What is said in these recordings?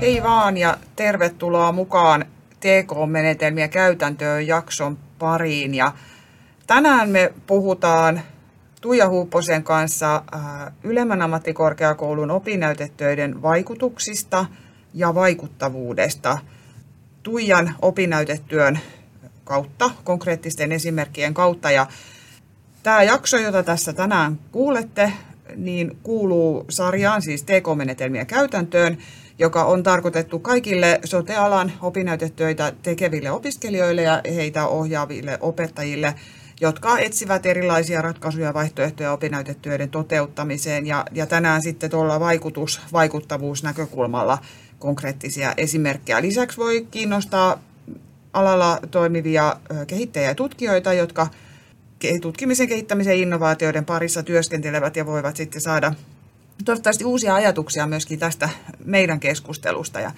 Hei vaan ja tervetuloa mukaan TK-menetelmiä käytäntöön jakson pariin. Ja tänään me puhutaan Tuija Huupposen kanssa äh, Ylemmän ammattikorkeakoulun opinnäytetöiden vaikutuksista ja vaikuttavuudesta. Tuijan opinnäytetyön kautta, konkreettisten esimerkkien kautta. Ja tämä jakso, jota tässä tänään kuulette, niin kuuluu sarjaan, siis TK-menetelmiä käytäntöön, joka on tarkoitettu kaikille sotealan opinnäytetöitä tekeville opiskelijoille ja heitä ohjaaville opettajille, jotka etsivät erilaisia ratkaisuja ja vaihtoehtoja opinnäytetyöiden toteuttamiseen. Ja, ja tänään sitten tuolla vaikutus, vaikuttavuusnäkökulmalla konkreettisia esimerkkejä. Lisäksi voi kiinnostaa alalla toimivia kehittäjiä ja tutkijoita, jotka tutkimisen, kehittämisen ja innovaatioiden parissa työskentelevät ja voivat sitten saada toivottavasti uusia ajatuksia myöskin tästä meidän keskustelusta. Ja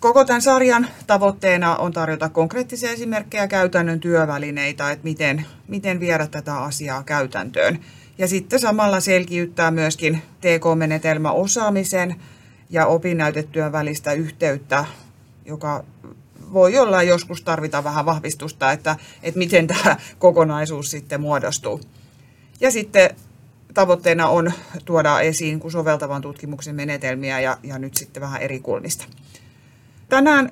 koko tämän sarjan tavoitteena on tarjota konkreettisia esimerkkejä käytännön työvälineitä, että miten, miten viedä tätä asiaa käytäntöön. Ja sitten samalla selkiyttää myöskin TK-menetelmä osaamisen ja opinnäytetyön välistä yhteyttä, joka voi olla joskus tarvita vähän vahvistusta, että, että miten tämä kokonaisuus sitten muodostuu. Ja sitten tavoitteena on tuoda esiin soveltavan tutkimuksen menetelmiä ja, ja nyt sitten vähän eri kulmista. Tänään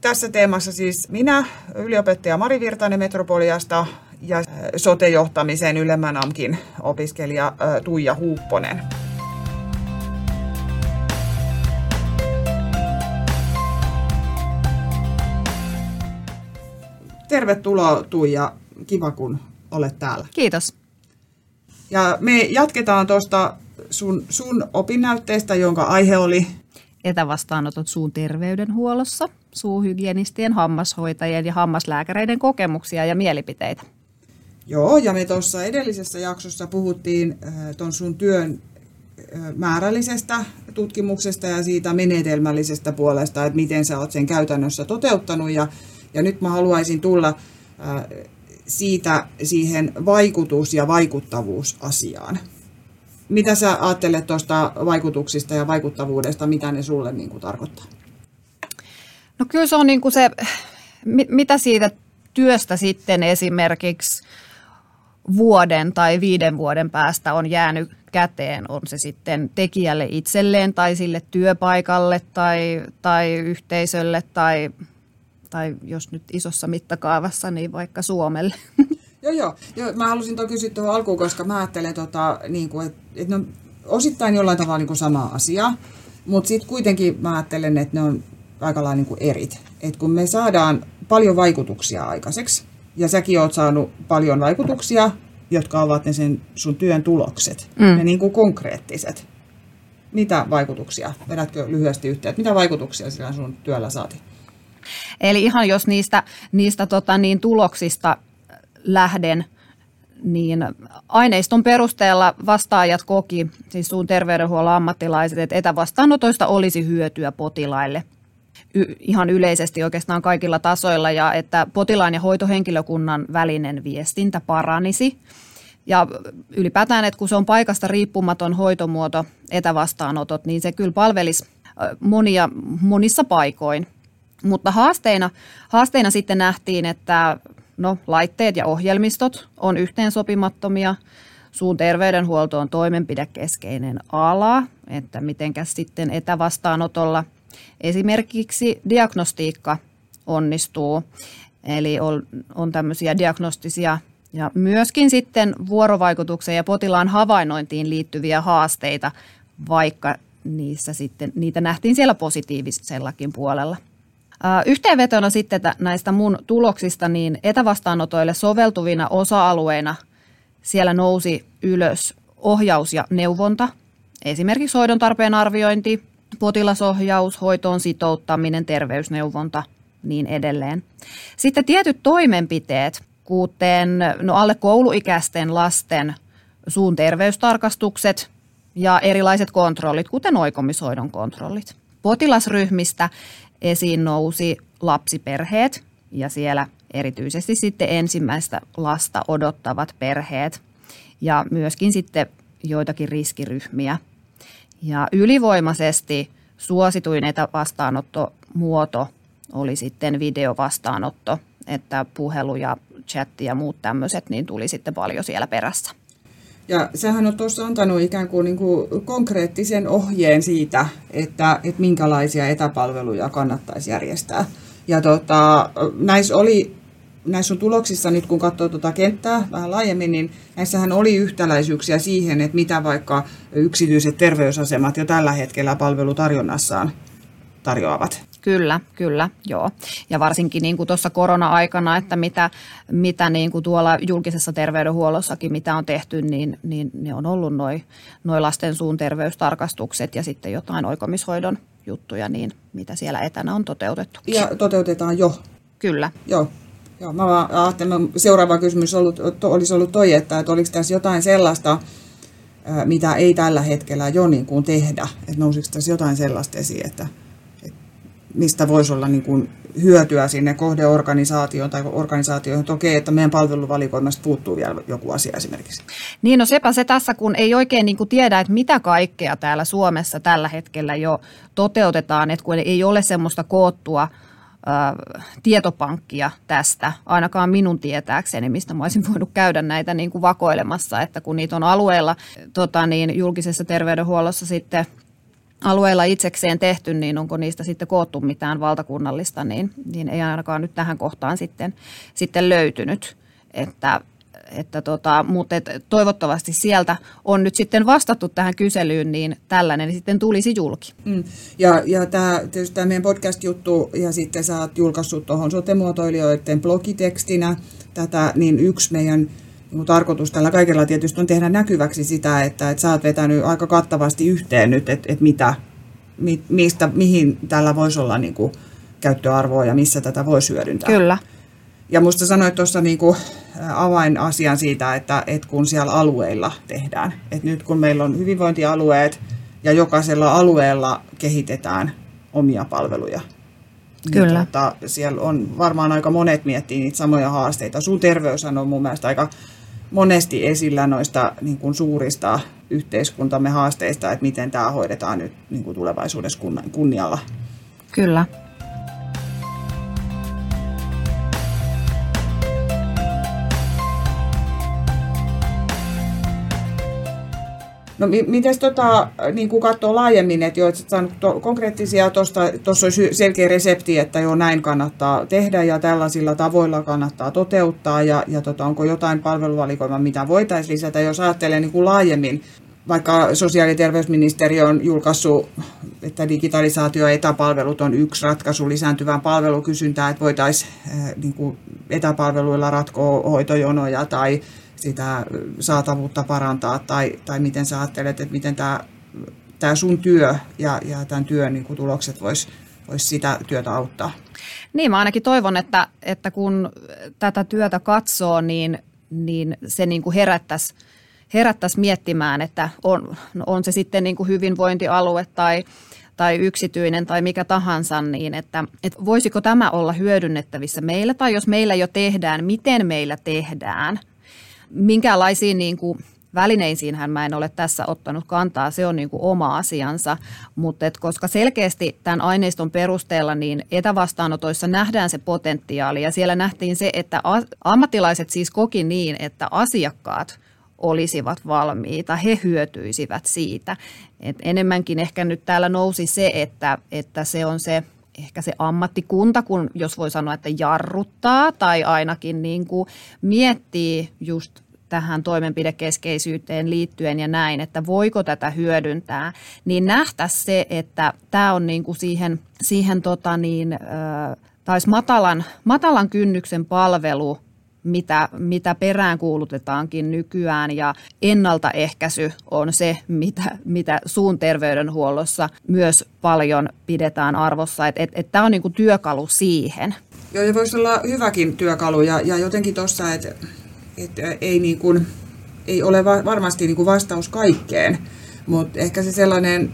tässä teemassa siis minä, yliopettaja Mari Virtanen Metropoliasta ja sote-johtamisen ylemmän AMKin opiskelija Tuija Huupponen. Tervetuloa Tuija, kiva kun olet täällä. Kiitos. Ja me jatketaan tuosta sun, sun opinnäytteestä, jonka aihe oli etävastaanotot suun terveydenhuollossa, suuhygienistien, hammashoitajien ja hammaslääkäreiden kokemuksia ja mielipiteitä. Joo, ja me tuossa edellisessä jaksossa puhuttiin äh, tuon sun työn äh, määrällisestä tutkimuksesta ja siitä menetelmällisestä puolesta, että miten sä oot sen käytännössä toteuttanut. Ja, ja nyt mä haluaisin tulla äh, siitä siihen vaikutus- ja vaikuttavuusasiaan. Mitä sä ajattelet tuosta vaikutuksista ja vaikuttavuudesta, mitä ne sulle niin kuin tarkoittaa? No kyllä se on niin kuin se, mitä siitä työstä sitten esimerkiksi vuoden tai viiden vuoden päästä on jäänyt käteen, on se sitten tekijälle itselleen tai sille työpaikalle tai, tai yhteisölle tai tai jos nyt isossa mittakaavassa, niin vaikka Suomelle. Joo, joo. joo mä halusin tuon kysyä tuohon alkuun, koska mä ajattelen, tota, niin kuin, että, että ne on osittain jollain tavalla niin kuin sama asia, mutta sitten kuitenkin mä ajattelen, että ne on aika lailla niin kuin erit. Et kun me saadaan paljon vaikutuksia aikaiseksi, ja säkin oot saanut paljon vaikutuksia, jotka ovat ne sen sun työn tulokset, mm. ne niin kuin konkreettiset. Mitä vaikutuksia? Vedätkö lyhyesti yhteen, mitä vaikutuksia sillä sun työllä saatiin? Eli ihan jos niistä, niistä tota niin, tuloksista lähden, niin aineiston perusteella vastaajat koki, siis suun terveydenhuollon ammattilaiset, että etävastaanotoista olisi hyötyä potilaille y- ihan yleisesti oikeastaan kaikilla tasoilla ja että potilaan ja hoitohenkilökunnan välinen viestintä paranisi. Ja ylipäätään, että kun se on paikasta riippumaton hoitomuoto, etävastaanotot, niin se kyllä palvelisi monia, monissa paikoin. Mutta haasteina, haasteina sitten nähtiin, että no, laitteet ja ohjelmistot on yhteensopimattomia. Suun terveydenhuolto on toimenpidekeskeinen ala, että mitenkäs sitten etävastaanotolla esimerkiksi diagnostiikka onnistuu. Eli on, on tämmöisiä diagnostisia ja myöskin sitten vuorovaikutukseen ja potilaan havainnointiin liittyviä haasteita, vaikka niissä sitten, niitä nähtiin siellä positiivisellakin puolella. Yhteenvetona sitten näistä mun tuloksista, niin etävastaanotoille soveltuvina osa-alueina siellä nousi ylös ohjaus ja neuvonta, esimerkiksi hoidon tarpeen arviointi, potilasohjaus, hoitoon sitouttaminen, terveysneuvonta, niin edelleen. Sitten tietyt toimenpiteet, kuten no alle kouluikäisten lasten suun terveystarkastukset ja erilaiset kontrollit, kuten oikomishoidon kontrollit. Potilasryhmistä esiin nousi lapsiperheet ja siellä erityisesti sitten ensimmäistä lasta odottavat perheet ja myöskin sitten joitakin riskiryhmiä. Ja ylivoimaisesti suosituin etävastaanottomuoto oli sitten videovastaanotto, että puhelu ja chatti ja muut tämmöiset, niin tuli sitten paljon siellä perässä. Ja sähän on tuossa antanut ikään kuin, niin kuin konkreettisen ohjeen siitä, että, että minkälaisia etäpalveluja kannattaisi järjestää. Ja tota, näissä oli näissä on tuloksissa nyt kun katsoo tuota kenttää vähän laajemmin, niin näissähän oli yhtäläisyyksiä siihen, että mitä vaikka yksityiset terveysasemat jo tällä hetkellä palvelutarjonnassaan tarjoavat. Kyllä, kyllä, joo. Ja varsinkin niin kuin tuossa korona-aikana, että mitä, mitä niin kuin tuolla julkisessa terveydenhuollossakin, mitä on tehty, niin, niin ne on ollut noin noi lasten suun terveystarkastukset ja sitten jotain oikomishoidon juttuja, niin mitä siellä etänä on toteutettu. Ja toteutetaan jo. Kyllä. Joo. Joo, mä vaan ajattelin, seuraava kysymys ollut, olisi ollut toi, että, että oliko tässä jotain sellaista, mitä ei tällä hetkellä jo niin kuin tehdä, että nousiko tässä jotain sellaista esiin, että, mistä voisi olla niin kuin hyötyä sinne kohdeorganisaatioon tai organisaatioihin. Okei, että meidän palveluvalikoimasta puuttuu vielä joku asia esimerkiksi. Niin, no sepä se tässä, kun ei oikein niin kuin tiedä, että mitä kaikkea täällä Suomessa tällä hetkellä jo toteutetaan, että kun ei ole semmoista koottua tietopankkia tästä, ainakaan minun tietääkseni, mistä mä olisin voinut käydä näitä niin kuin vakoilemassa, että kun niitä on alueella tota niin, julkisessa terveydenhuollossa sitten – alueella itsekseen tehty, niin onko niistä sitten koottu mitään valtakunnallista, niin, niin ei ainakaan nyt tähän kohtaan sitten, sitten löytynyt. Että, että tota, mutta et toivottavasti sieltä on nyt sitten vastattu tähän kyselyyn, niin tällainen sitten tulisi julki. Mm. Ja, ja tämä, tietysti tämä meidän podcast-juttu, ja sitten sä oot julkaissut tuohon sotemuotoilijoiden blogitekstinä tätä, niin yksi meidän niin tarkoitus tällä kaikella tietysti on tehdä näkyväksi sitä, että, että sä oot vetänyt aika kattavasti yhteen nyt, että, että mitä, mi, mistä, mihin tällä voisi olla niin kuin käyttöarvoa ja missä tätä voisi hyödyntää. Kyllä. Ja musta sanoit tuossa niin kuin avainasian siitä, että, että kun siellä alueilla tehdään, että nyt kun meillä on hyvinvointialueet ja jokaisella alueella kehitetään omia palveluja, niin Kyllä. Niin, tota, siellä on varmaan aika monet miettii niitä samoja haasteita. Sun terveys on mun mielestä aika monesti esillä noista niin kuin suurista yhteiskuntamme haasteista, että miten tämä hoidetaan nyt niin kuin tulevaisuudessa kunnialla. Kyllä. No miten tota, niin kuin katsoo laajemmin, että jo, että to, konkreettisia, tuossa olisi selkeä resepti, että jo näin kannattaa tehdä ja tällaisilla tavoilla kannattaa toteuttaa ja, ja tota, onko jotain palveluvalikoima, mitä voitaisiin lisätä, jos ajattelee niin kuin laajemmin, vaikka sosiaali- ja terveysministeriö on julkaissut, että digitalisaatio ja etäpalvelut on yksi ratkaisu lisääntyvään palvelukysyntään, että voitaisiin niin kuin etäpalveluilla ratkoa hoitojonoja tai sitä saatavuutta parantaa, tai, tai miten sä ajattelet, että miten tämä, tämä sun työ ja, ja tämän työn niin kuin tulokset vois, vois sitä työtä auttaa? Niin, mä ainakin toivon, että, että kun tätä työtä katsoo, niin, niin se niin kuin herättäisi herättäisi miettimään, että on, no on se sitten niin kuin hyvinvointialue tai, tai yksityinen tai mikä tahansa, niin että, että voisiko tämä olla hyödynnettävissä meillä tai jos meillä jo tehdään, miten meillä tehdään – minkälaisiin niin kuin välineisiinhän mä en ole tässä ottanut kantaa, se on niin kuin oma asiansa, mutta et koska selkeästi tämän aineiston perusteella niin etävastaanotoissa nähdään se potentiaali ja siellä nähtiin se, että ammattilaiset siis koki niin, että asiakkaat olisivat valmiita, he hyötyisivät siitä. Et enemmänkin ehkä nyt täällä nousi se, että, että se on se ehkä se ammattikunta, kun jos voi sanoa, että jarruttaa tai ainakin niin kuin miettii just tähän toimenpidekeskeisyyteen liittyen ja näin, että voiko tätä hyödyntää, niin nähtä se, että tämä on niin kuin siihen, siihen tota niin, taisi matalan, matalan kynnyksen palvelu mitä, mitä peräänkuulutetaankin nykyään ja ennaltaehkäisy on se, mitä, mitä suun terveydenhuollossa myös paljon pidetään arvossa. Että et, et tämä on niinku työkalu siihen. Joo, ja voisi olla hyväkin työkalu ja, ja jotenkin tuossa, että et ei, niin kuin, ei ole varmasti niin kuin vastaus kaikkeen, mutta ehkä se sellainen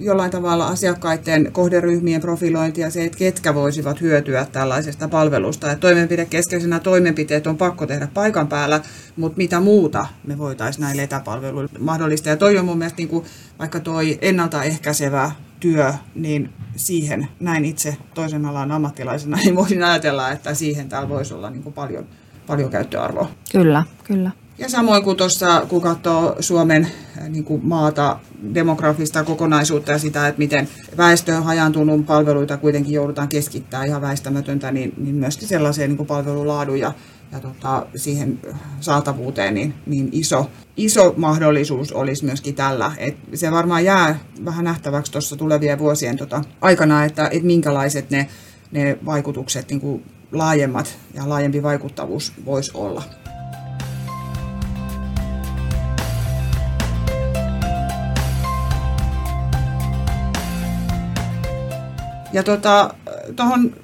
jollain tavalla asiakkaiden kohderyhmien profilointi ja se, että ketkä voisivat hyötyä tällaisesta palvelusta. Että toimenpidekeskeisenä toimenpiteet on pakko tehdä paikan päällä, mutta mitä muuta me voitaisiin näille etäpalveluille mahdollista. Ja toi on mun mielestä niin kuin, vaikka toi ennaltaehkäisevä työ, niin siihen näin itse toisen alan ammattilaisena, niin voisin ajatella, että siihen täällä voisi olla niin kuin paljon, paljon käyttöarvoa. Kyllä, kyllä. Ja samoin kuin tuossa, kun katsoo Suomen niin kuin maata, demografista kokonaisuutta ja sitä, että miten väestö on hajantunut, palveluita kuitenkin joudutaan keskittämään ihan väistämätöntä, niin, niin myöskin sellaiseen niin kuin palvelulaadun ja, ja tota, siihen saatavuuteen niin, niin iso, iso mahdollisuus olisi myöskin tällä. Et se varmaan jää vähän nähtäväksi tuossa tulevien vuosien tota, aikana, että et minkälaiset ne, ne vaikutukset, niin kuin laajemmat ja laajempi vaikuttavuus voisi olla. Ja tuota, tuohon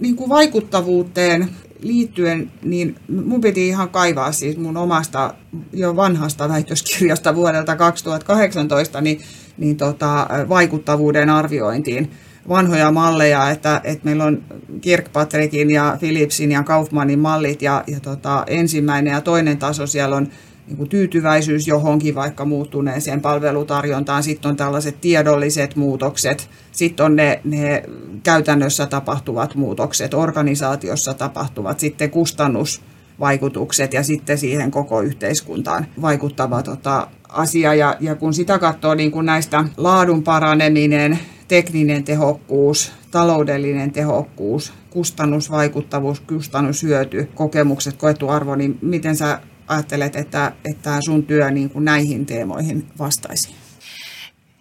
niin kuin vaikuttavuuteen liittyen, niin mun piti ihan kaivaa siis mun omasta jo vanhasta väitöskirjasta vuodelta 2018 niin, niin tota, vaikuttavuuden arviointiin. Vanhoja malleja, että, että meillä on Kirkpatrickin ja Philipsin ja Kaufmanin mallit ja, ja tota, ensimmäinen ja toinen taso siellä on niin kuin tyytyväisyys johonkin vaikka muuttuneeseen palvelutarjontaan, sitten on tällaiset tiedolliset muutokset, sitten on ne, ne käytännössä tapahtuvat muutokset, organisaatiossa tapahtuvat, sitten kustannusvaikutukset ja sitten siihen koko yhteiskuntaan vaikuttava tota, asia. Ja, ja kun sitä katsoo niin kuin näistä laadun paraneminen, tekninen tehokkuus, taloudellinen tehokkuus, kustannusvaikuttavuus, kustannushyöty, kokemukset, koettu arvo, niin miten sä ajattelet, että, että sun työ niin kuin näihin teemoihin vastaisi?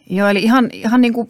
Joo, eli ihan, ihan niin kuin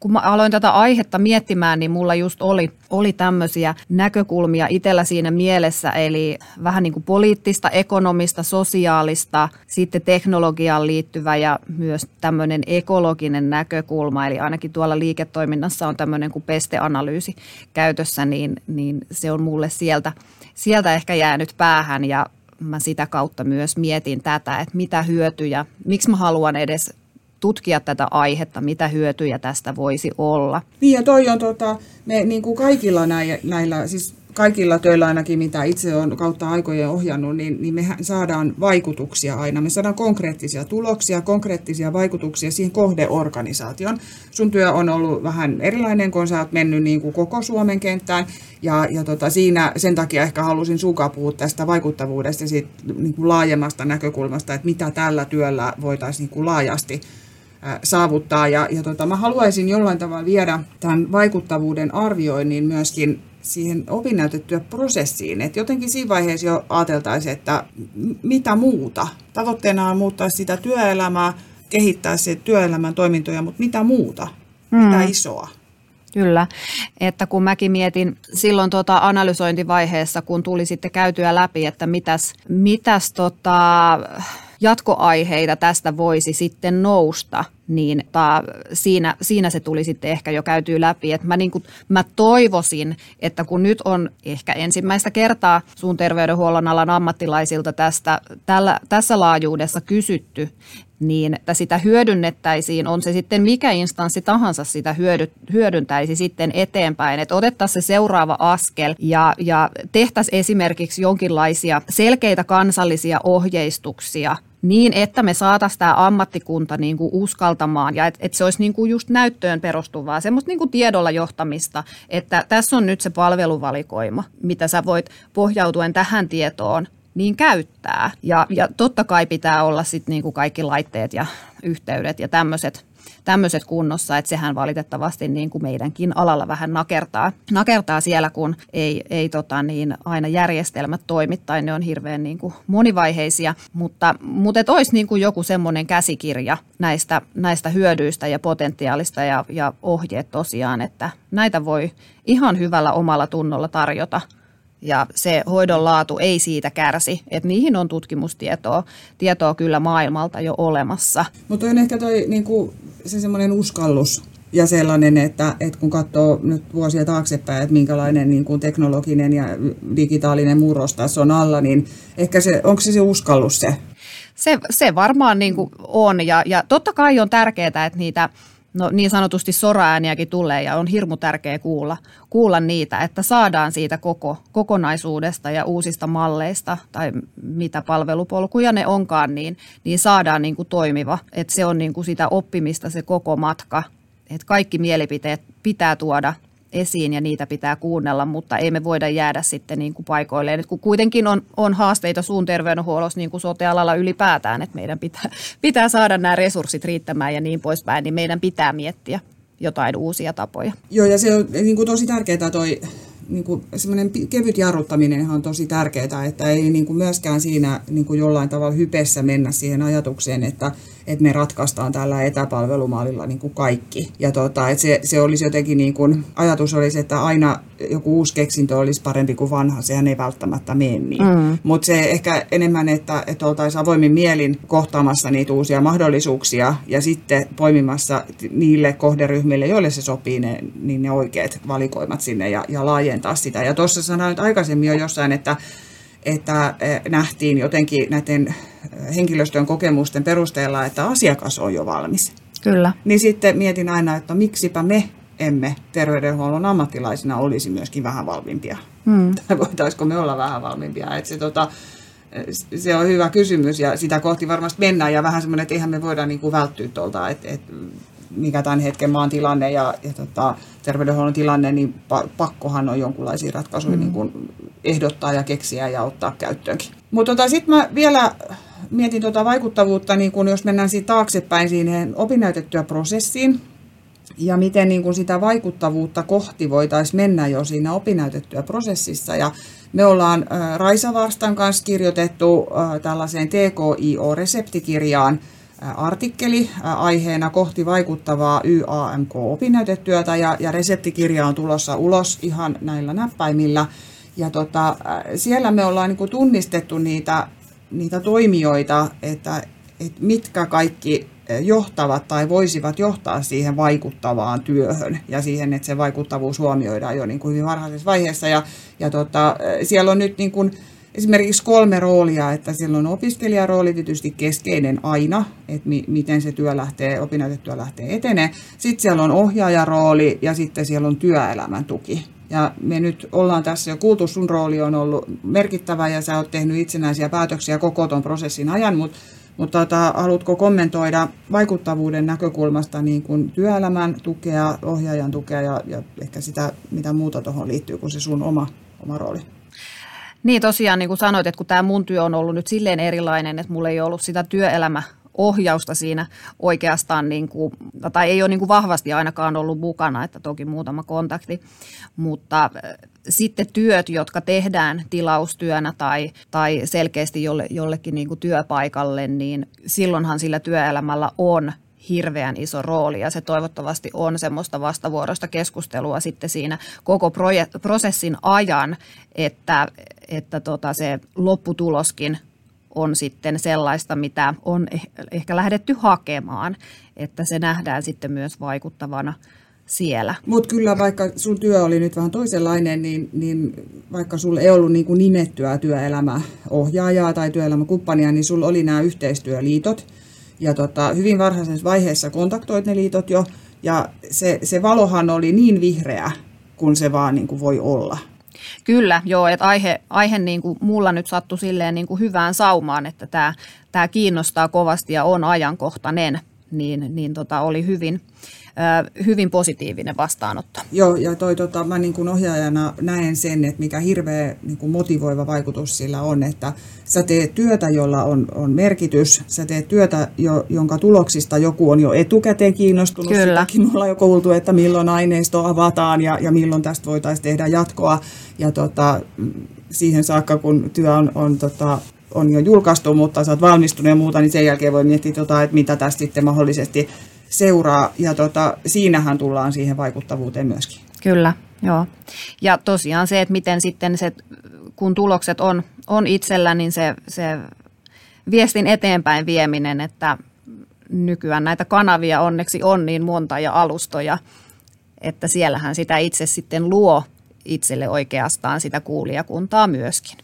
kun mä aloin tätä aihetta miettimään, niin mulla just oli, oli tämmöisiä näkökulmia itsellä siinä mielessä, eli vähän niin kuin poliittista, ekonomista, sosiaalista, sitten teknologiaan liittyvä ja myös tämmöinen ekologinen näkökulma, eli ainakin tuolla liiketoiminnassa on tämmöinen kuin pesteanalyysi käytössä, niin, niin se on mulle sieltä, sieltä ehkä jäänyt päähän ja mä sitä kautta myös mietin tätä, että mitä hyötyjä, miksi mä haluan edes tutkia tätä aihetta, mitä hyötyjä tästä voisi olla. Niin ja toi on tota, me niin kuin kaikilla näillä, näillä, siis kaikilla töillä ainakin, mitä itse olen kautta aikojen ohjannut, niin, niin me saadaan vaikutuksia aina. Me saadaan konkreettisia tuloksia, konkreettisia vaikutuksia siihen kohdeorganisaation. Sun työ on ollut vähän erilainen, kun sä oot mennyt niin kuin koko Suomen kenttään. Ja, ja tota, siinä sen takia ehkä halusin suka puhua tästä vaikuttavuudesta ja siitä niin kuin laajemmasta näkökulmasta, että mitä tällä työllä voitaisiin niin kuin laajasti saavuttaa. Ja, ja tota, mä haluaisin jollain tavalla viedä tämän vaikuttavuuden arvioinnin myöskin siihen opinnäytetyöprosessiin. Että jotenkin siinä vaiheessa jo ajateltaisiin, että mitä muuta. Tavoitteena on muuttaa sitä työelämää, kehittää se työelämän toimintoja, mutta mitä muuta, mm. mitä isoa. Kyllä, että kun mäkin mietin silloin tuota analysointivaiheessa, kun tuli sitten käytyä läpi, että mitäs, mitäs tota, jatkoaiheita tästä voisi sitten nousta, niin ta, siinä, siinä se tuli sitten ehkä jo käytyä läpi. Et mä, niin kuin, mä toivoisin, että kun nyt on ehkä ensimmäistä kertaa suun terveydenhuollon alan ammattilaisilta tästä, tällä, tässä laajuudessa kysytty, niin että sitä hyödynnettäisiin, on se sitten mikä instanssi tahansa sitä hyödy, hyödyntäisi sitten eteenpäin, että otettaisiin se seuraava askel ja, ja tehtäisiin esimerkiksi jonkinlaisia selkeitä kansallisia ohjeistuksia niin, että me saataisiin tämä ammattikunta niin kuin uskaltamaan ja että et se olisi niin kuin just näyttöön perustuvaa, semmoista niin kuin tiedolla johtamista, että tässä on nyt se palveluvalikoima, mitä sä voit pohjautuen tähän tietoon niin käyttää. Ja, ja totta kai pitää olla sitten niin kuin kaikki laitteet ja yhteydet ja tämmöiset tämmöiset kunnossa, että sehän valitettavasti niin kuin meidänkin alalla vähän nakertaa, nakertaa siellä, kun ei, ei tota niin, aina järjestelmät toimi tai ne on hirveän niin kuin monivaiheisia, mutta, mutta että olisi niin kuin joku semmoinen käsikirja näistä, näistä hyödyistä ja potentiaalista ja, ja ohjeet tosiaan, että näitä voi ihan hyvällä omalla tunnolla tarjota – ja se hoidon laatu ei siitä kärsi, että niihin on tutkimustietoa tietoa kyllä maailmalta jo olemassa. Mutta on ehkä toi niin kuin, se semmoinen uskallus ja sellainen, että, että kun katsoo nyt vuosia taaksepäin, että minkälainen niin kuin teknologinen ja digitaalinen murros tässä on alla, niin ehkä se, onko se se uskallus se? Se, se varmaan niin kuin on ja, ja totta kai on tärkeää, että niitä no, niin sanotusti soraääniäkin tulee ja on hirmu tärkeä kuulla, kuulla niitä, että saadaan siitä koko, kokonaisuudesta ja uusista malleista tai mitä palvelupolkuja ne onkaan, niin, niin saadaan niin kuin toimiva. Että se on niin kuin sitä oppimista se koko matka että kaikki mielipiteet pitää tuoda esiin ja niitä pitää kuunnella, mutta ei me voida jäädä sitten niin kuin paikoilleen. Kun kuitenkin on, on haasteita suun terveydenhuollossa niin kuin sote-alalla ylipäätään, että meidän pitää, pitää saada nämä resurssit riittämään ja niin poispäin, niin meidän pitää miettiä jotain uusia tapoja. Joo, ja se on niin kuin tosi tärkeää toi niin kuin semmoinen kevyt jarruttaminen on tosi tärkeää, että ei niin kuin myöskään siinä niin kuin jollain tavalla hypessä mennä siihen ajatukseen, että, että me ratkaistaan tällä etäpalvelumaalilla niin kuin kaikki. Ja tota, että se, se olisi jotenkin, niin kuin, ajatus olisi, että aina joku uusi keksintö olisi parempi kuin vanha, sehän ei välttämättä mene niin. Mm. Mutta se ehkä enemmän, että, että oltaisiin avoimin mielin kohtaamassa niitä uusia mahdollisuuksia ja sitten poimimassa niille kohderyhmille, joille se sopii, ne, niin ne oikeat valikoimat sinne ja, ja laajentaa sitä. Ja tuossa sanoin aikaisemmin jo jossain, että että eh, nähtiin jotenkin näiden eh, henkilöstön kokemusten perusteella, että asiakas on jo valmis. Kyllä. Niin sitten mietin aina, että miksipä me emme terveydenhuollon ammattilaisina olisi myöskin vähän valmiimpia. Hmm. Tai voitaisiko me olla vähän valmiimpia. Että se, tota, se on hyvä kysymys ja sitä kohti varmasti mennään ja vähän semmoinen, että eihän me voida niin kuin välttyä tuolta, että, että mikä tämän hetken maan tilanne ja, ja tota, terveydenhuollon tilanne, niin pakkohan on jonkunlaisia ratkaisuja mm. niin kuin ehdottaa ja keksiä ja ottaa käyttöönkin. Mutta tota, sitten mä vielä mietin tuota vaikuttavuutta, niin kun jos mennään siitä taaksepäin siihen opinnäytettyä prosessiin, ja miten niin kuin sitä vaikuttavuutta kohti voitaisiin mennä jo siinä opinnäytettyä prosessissa. Ja me ollaan Raisa Varstan kanssa kirjoitettu tällaiseen TKIO-reseptikirjaan artikkeli aiheena kohti vaikuttavaa YAMK-opinnäytetyötä ja, ja reseptikirja on tulossa ulos ihan näillä näppäimillä. Ja tota, siellä me ollaan niin tunnistettu niitä, niitä toimijoita, että, että mitkä kaikki johtavat tai voisivat johtaa siihen vaikuttavaan työhön ja siihen, että se vaikuttavuus huomioidaan jo niin kuin hyvin varhaisessa vaiheessa. Ja, ja tota, siellä on nyt niin kuin esimerkiksi kolme roolia, että siellä on opiskelijarooli tietysti keskeinen aina, että mi- miten se työ lähtee, opinnäytetyö lähtee etenee. Sitten siellä on ohjaajarooli ja sitten siellä on työelämän tuki. Ja me nyt ollaan tässä jo kuultu, sun rooli on ollut merkittävä ja sä oot tehnyt itsenäisiä päätöksiä koko ton prosessin ajan, mutta mutta tota, haluatko kommentoida vaikuttavuuden näkökulmasta niin kuin työelämän tukea, ohjaajan tukea ja, ja ehkä sitä, mitä muuta tuohon liittyy kuin se sun oma, oma rooli? Niin tosiaan, niin kuin sanoit, että kun tämä mun työ on ollut nyt silleen erilainen, että mulla ei ollut sitä työelämä ohjausta siinä oikeastaan, niin kuin, tai ei ole niin kuin vahvasti ainakaan ollut mukana, että toki muutama kontakti, mutta äh, sitten työt, jotka tehdään tilaustyönä tai, tai selkeästi jolle, jollekin niin kuin työpaikalle, niin silloinhan sillä työelämällä on hirveän iso rooli ja se toivottavasti on semmoista vastavuoroista keskustelua sitten siinä koko proje- prosessin ajan, että, että tota se lopputuloskin on sitten sellaista, mitä on eh, ehkä lähdetty hakemaan, että se nähdään sitten myös vaikuttavana siellä. Mutta kyllä vaikka sun työ oli nyt vähän toisenlainen, niin, niin vaikka sulla ei ollut niin kuin nimettyä työelämäohjaajaa tai työelämäkumppania, niin sulla oli nämä yhteistyöliitot. Ja tota, hyvin varhaisessa vaiheessa kontaktoit ne liitot jo, ja se, se valohan oli niin vihreä, kun se vaan niin kuin voi olla. Kyllä, joo, että aihe, aihe niin kuin mulla nyt sattui silleen niin kuin hyvään saumaan, että tämä, tämä kiinnostaa kovasti ja on ajankohtainen, niin, niin tota, oli hyvin, hyvin positiivinen vastaanotto. Joo, ja toi, tota, mä niin kuin ohjaajana näen sen, että mikä hirveä niin kuin motivoiva vaikutus sillä on, että sä teet työtä, jolla on, on merkitys, sä teet työtä, jo, jonka tuloksista joku on jo etukäteen kiinnostunut. Kyllä. Sitäkin me ollaan jo kuultu, että milloin aineisto avataan ja, ja milloin tästä voitaisiin tehdä jatkoa. Ja tota, siihen saakka, kun työ on, on tota, on jo julkaistu, mutta sä oot valmistunut ja muuta, niin sen jälkeen voi miettiä, tota, että mitä tästä sitten mahdollisesti seuraa. Ja tota, siinähän tullaan siihen vaikuttavuuteen myöskin. Kyllä, joo. Ja tosiaan se, että miten sitten se, kun tulokset on, on itsellä, niin se, se viestin eteenpäin vieminen, että nykyään näitä kanavia onneksi on niin monta ja alustoja, että siellähän sitä itse sitten luo itselle oikeastaan sitä kuulijakuntaa myöskin.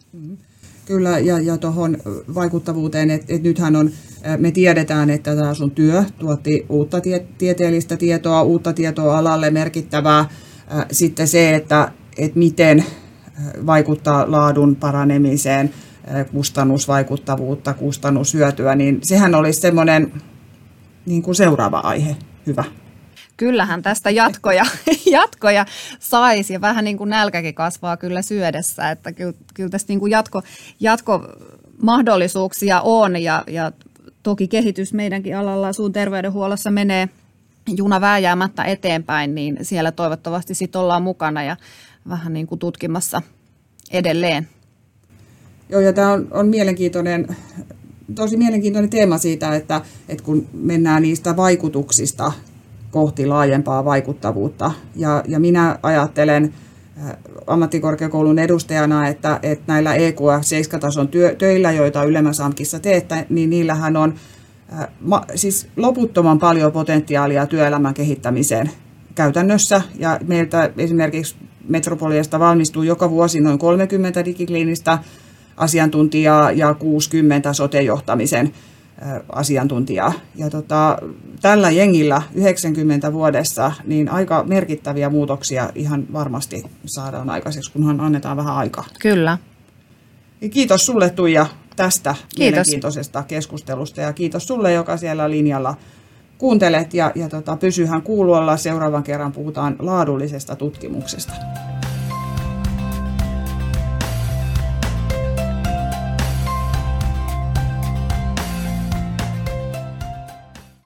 Kyllä, ja, ja tuohon vaikuttavuuteen, että et nythän on, me tiedetään, että tämä sun työ tuotti uutta tie, tieteellistä tietoa, uutta tietoa alalle merkittävää. Sitten se, että, että miten vaikuttaa laadun paranemiseen, kustannusvaikuttavuutta, kustannushyötyä, niin sehän olisi semmoinen niin kuin seuraava aihe. Hyvä. kyllähän tästä jatkoja, jatkoja saisi ja vähän niin kuin nälkäkin kasvaa kyllä syödessä, että kyllä, kyllä tästä niin kuin jatko, jatkomahdollisuuksia on ja, ja toki kehitys meidänkin alalla suun terveydenhuollossa menee juna vääjäämättä eteenpäin, niin siellä toivottavasti sitten ollaan mukana ja vähän niin kuin tutkimassa edelleen. Joo, ja tämä on, on mielenkiintoinen, tosi mielenkiintoinen teema siitä, että, että kun mennään niistä vaikutuksista kohti laajempaa vaikuttavuutta. Ja, ja minä ajattelen ammattikorkeakoulun edustajana, että, että näillä EQF 7-tason työ, töillä, joita Ylemmässä AMKissa teette, niin niillähän on ma, siis loputtoman paljon potentiaalia työelämän kehittämiseen käytännössä. Ja meiltä esimerkiksi Metropoliasta valmistuu joka vuosi noin 30 digikliinistä asiantuntijaa ja 60 sote-johtamisen asiantuntijaa. Ja tota, tällä jengillä 90 vuodessa niin aika merkittäviä muutoksia ihan varmasti saadaan aikaiseksi, kunhan annetaan vähän aikaa. Kyllä. Ja kiitos sulle Tuija tästä kiitos. mielenkiintoisesta keskustelusta ja kiitos sulle, joka siellä linjalla kuuntelet ja, ja tota, pysyhän kuulolla. Seuraavan kerran puhutaan laadullisesta tutkimuksesta.